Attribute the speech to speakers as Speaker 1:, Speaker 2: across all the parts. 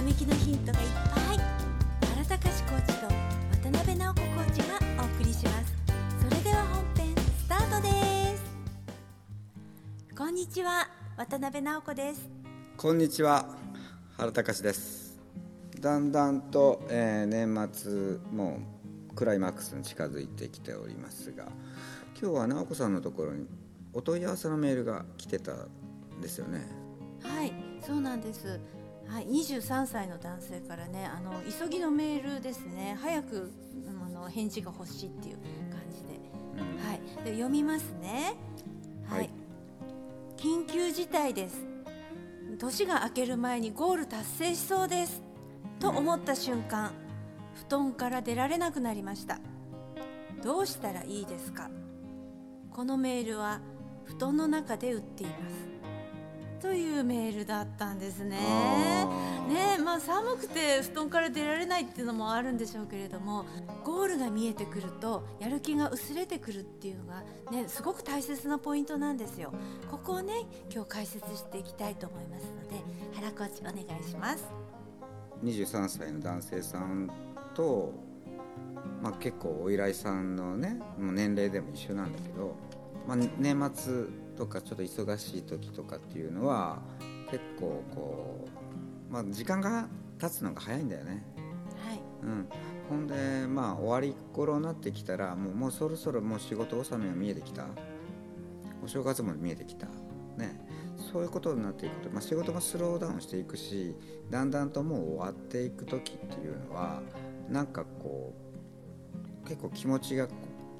Speaker 1: やめきのヒントがいっぱい。原隆コーチと渡辺直子コーチがお送りします。それでは本編スタートです。こんにちは渡辺直子です。
Speaker 2: こんにちは原隆です。だんだんと、えー、年末もうクライマックスに近づいてきておりますが今日は直子さんのところにお問い合わせのメールが来てたんですよね。
Speaker 1: はいそうなんです。はい、23歳の男性からねあの急ぎのメールですね。早くあの返事が欲しいっていう感じで,、はい、で読みますね、はい、はい、緊急事態です。年が明ける前にゴール達成しそうです。と思った瞬間布団から出られなくなりました。どうしたらいいですか？このメールは布団の中で売っていますというメールだったんですね。ねまあ、寒くて布団から出られないっていうのもあるんでしょうけれどもゴールが見えてくるとやる気が薄れてくるっていうのが、ね、すごく大切なポイントなんですよ。ここをね今日解説していきたいと思いますので原コーチお願いします。
Speaker 2: 23歳の男性さんと、まあ、結構お依頼さんのねもう年齢でも一緒なんだけど、まあ、年末とかちょっと忙しい時とかっていうのは結構こう、まあ、時間が経つのが早いんだよね。
Speaker 1: はい。
Speaker 2: うん、ほんでまあ終わり頃になってきたらもうもうそろそろもう仕事納めが見えてきた。お正月も見えてきた。ね。そういうことになっていくと、まあ、仕事もスローダウンしていくしだんだんともう終わっていく時っていうのはなんかこう結構気持ちが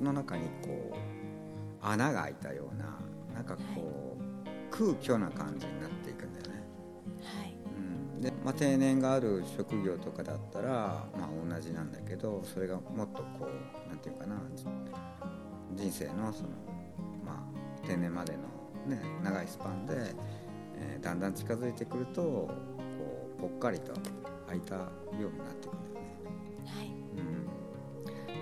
Speaker 2: の中にこう穴が開いたようななんかこう、空虚な感じになっていくんだよね。
Speaker 1: はい
Speaker 2: うんでまあ、定年がある職業とかだったら、まあ、同じなんだけどそれがもっとこうなんていうかな人生のその、まあ、定年までの、ね、長いスパンで、えー、だんだん近づいてくるとこうぽっかりと開いたようになっていくんだよね。
Speaker 1: はい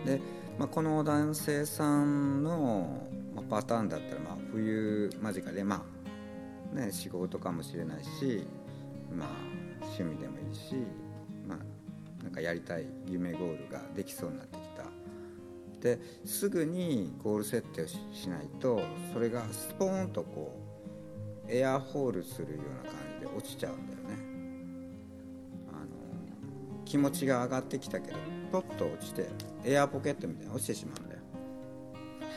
Speaker 2: うん、で、まあ、この男性さんのまあ、パターンだったらまあ冬間近でまあね仕事かもしれないしまあ趣味でもいいしまあなんかやりたい夢ゴールができそうになってきた。ですぐにゴール設定をしないとそれがスポーンとこうエアホールするような感じで落ちちゃうんだよね。あの気持ちが上がってきたけどポッと落ちてエアポケットみたいに落ちてしまう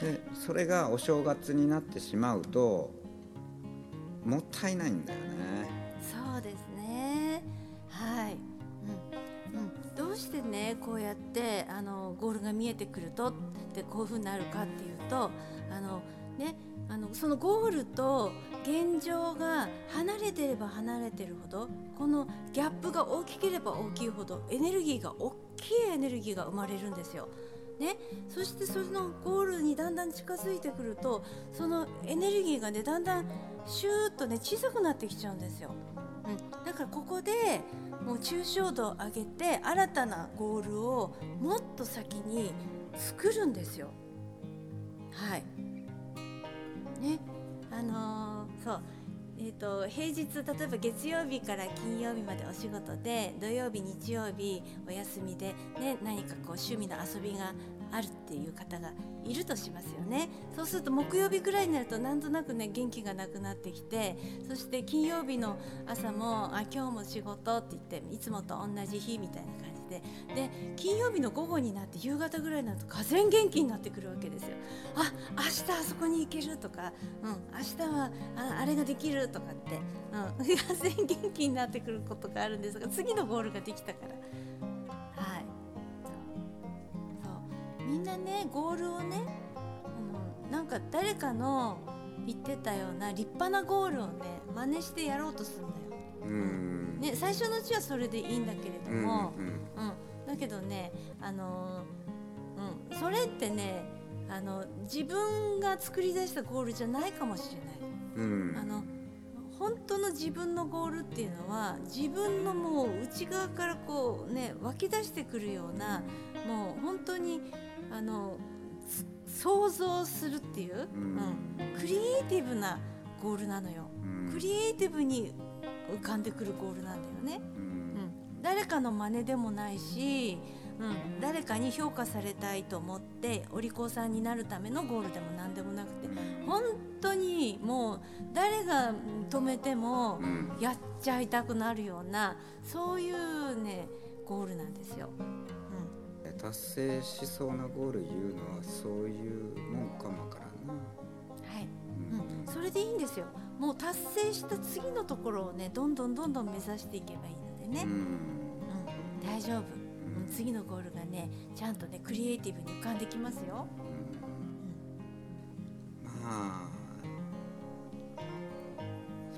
Speaker 2: でそれがお正月になってしまうともったいないんだよね。
Speaker 1: そうですね。はい、うん、どうしてねこうやってあのゴールが見えてくるとってこういうふうになるかっていうとあのねあのそのゴールと現状が離れてれば離れてるほどこのギャップが大きければ大きいほどエネルギーが大きいエネルギーが生まれるんですよ。ね、そしてそのゴールにだんだん近づいてくるとそのエネルギーがねだんだんシューッとね小さくなってきちゃうんですよ、うん、だからここでもう抽象度を上げて新たなゴールをもっと先に作るんですよ。はい。ね。あのー、そう。えーと、平日例えば月曜日から金曜日までお仕事で土曜日日曜日お休みで、ね、何かこう趣味の遊びがあるっていう方がいるとしますよね。そうすると木曜日ぐらいになるとなんとなくね元気がなくなってきてそして金曜日の朝もあ今日も仕事って言っていつもと同じ日みたいな感じでで金曜日の午後になって夕方ぐらいになるとがぜ元気になってくるわけですよ。あ明日あそこに行けるとか、うん、明日はああれができるとかって、うん、がぜ元気になってくることがあるんですが次のゴールができたから。はいそうみんなねゴールをねあのなんか誰かの言ってたような立派なゴールをね真似してやろうとするんだよ。
Speaker 2: うん
Speaker 1: ね、最初のうちはそれでいいんだけれども、
Speaker 2: うんうん
Speaker 1: だけどねあの、うん、それってねあの自分が作り出したゴールじゃないかもしれない。
Speaker 2: うん、
Speaker 1: あの本当の自分のゴールっていうのは自分のもう内側からこうね湧き出してくるようなもう本当にあの想像するっていう、
Speaker 2: うん、
Speaker 1: うん、クリエイティブなゴールなのよ、
Speaker 2: うん、
Speaker 1: クリエイティブに浮かんでくるゴールなんだよね。誰かの真似でもないし、うん、誰かに評価されたいと思ってお利口さんになるためのゴールでも何でもなくて本当にもう誰が止めても
Speaker 2: うん。
Speaker 1: やっちゃいたくなるようなそういうねゴールなんですよ。
Speaker 2: 達成しそうなゴール言うのはそういうもんかもわからんな、
Speaker 1: うんはい。
Speaker 2: うん。
Speaker 1: うん、それでいいんですよ。もう達成した次のところをねどんどんどんどん目指していけばいいのでね、
Speaker 2: うん
Speaker 1: うん、大丈夫、うん、次のゴールがねちゃんとねクリエイティブに浮かんできますよ。
Speaker 2: まあ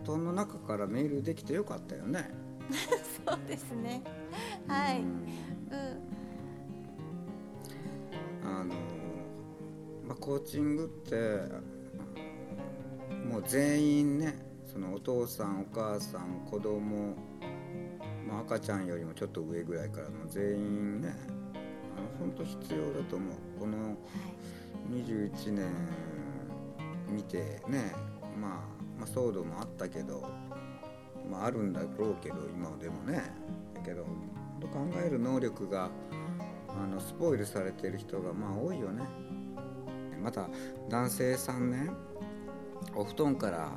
Speaker 2: 布団の中からメールできてよかったよね。
Speaker 1: そうですね。はい、
Speaker 2: うん。
Speaker 1: うん。
Speaker 2: あのまあ、コーチングってもう全員ねそのお父さんお母さん子供、まあ、赤ちゃんよりもちょっと上ぐらいからの全員ねあの本当必要だと思う。この
Speaker 1: はい。
Speaker 2: 21年見てね、まあ、まあ騒動もあったけど、まあ、あるんだろうけど今でもね。だけど考える能力があのスポイルされてる人がまあ多いよね。また男性さんねお布団から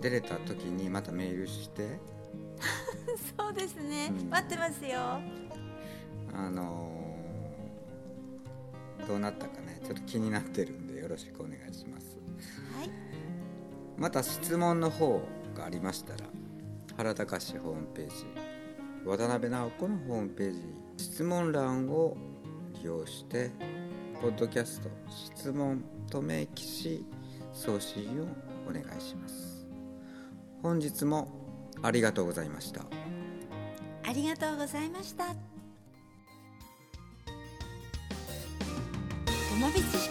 Speaker 2: 出れた時にまたメールして
Speaker 1: そうですね、
Speaker 2: うん。
Speaker 1: 待ってますよ。
Speaker 2: あのどうなったかね。ちょっと気になってるんでよろしくお願いします。
Speaker 1: はい。
Speaker 2: また質問の方がありましたら原隆ホームページ渡辺直子のホームページ質問欄を利用してポッドキャスト質問と明記し送信をお願いします。本日もありがとうございました
Speaker 1: ありがとうございました。とまびち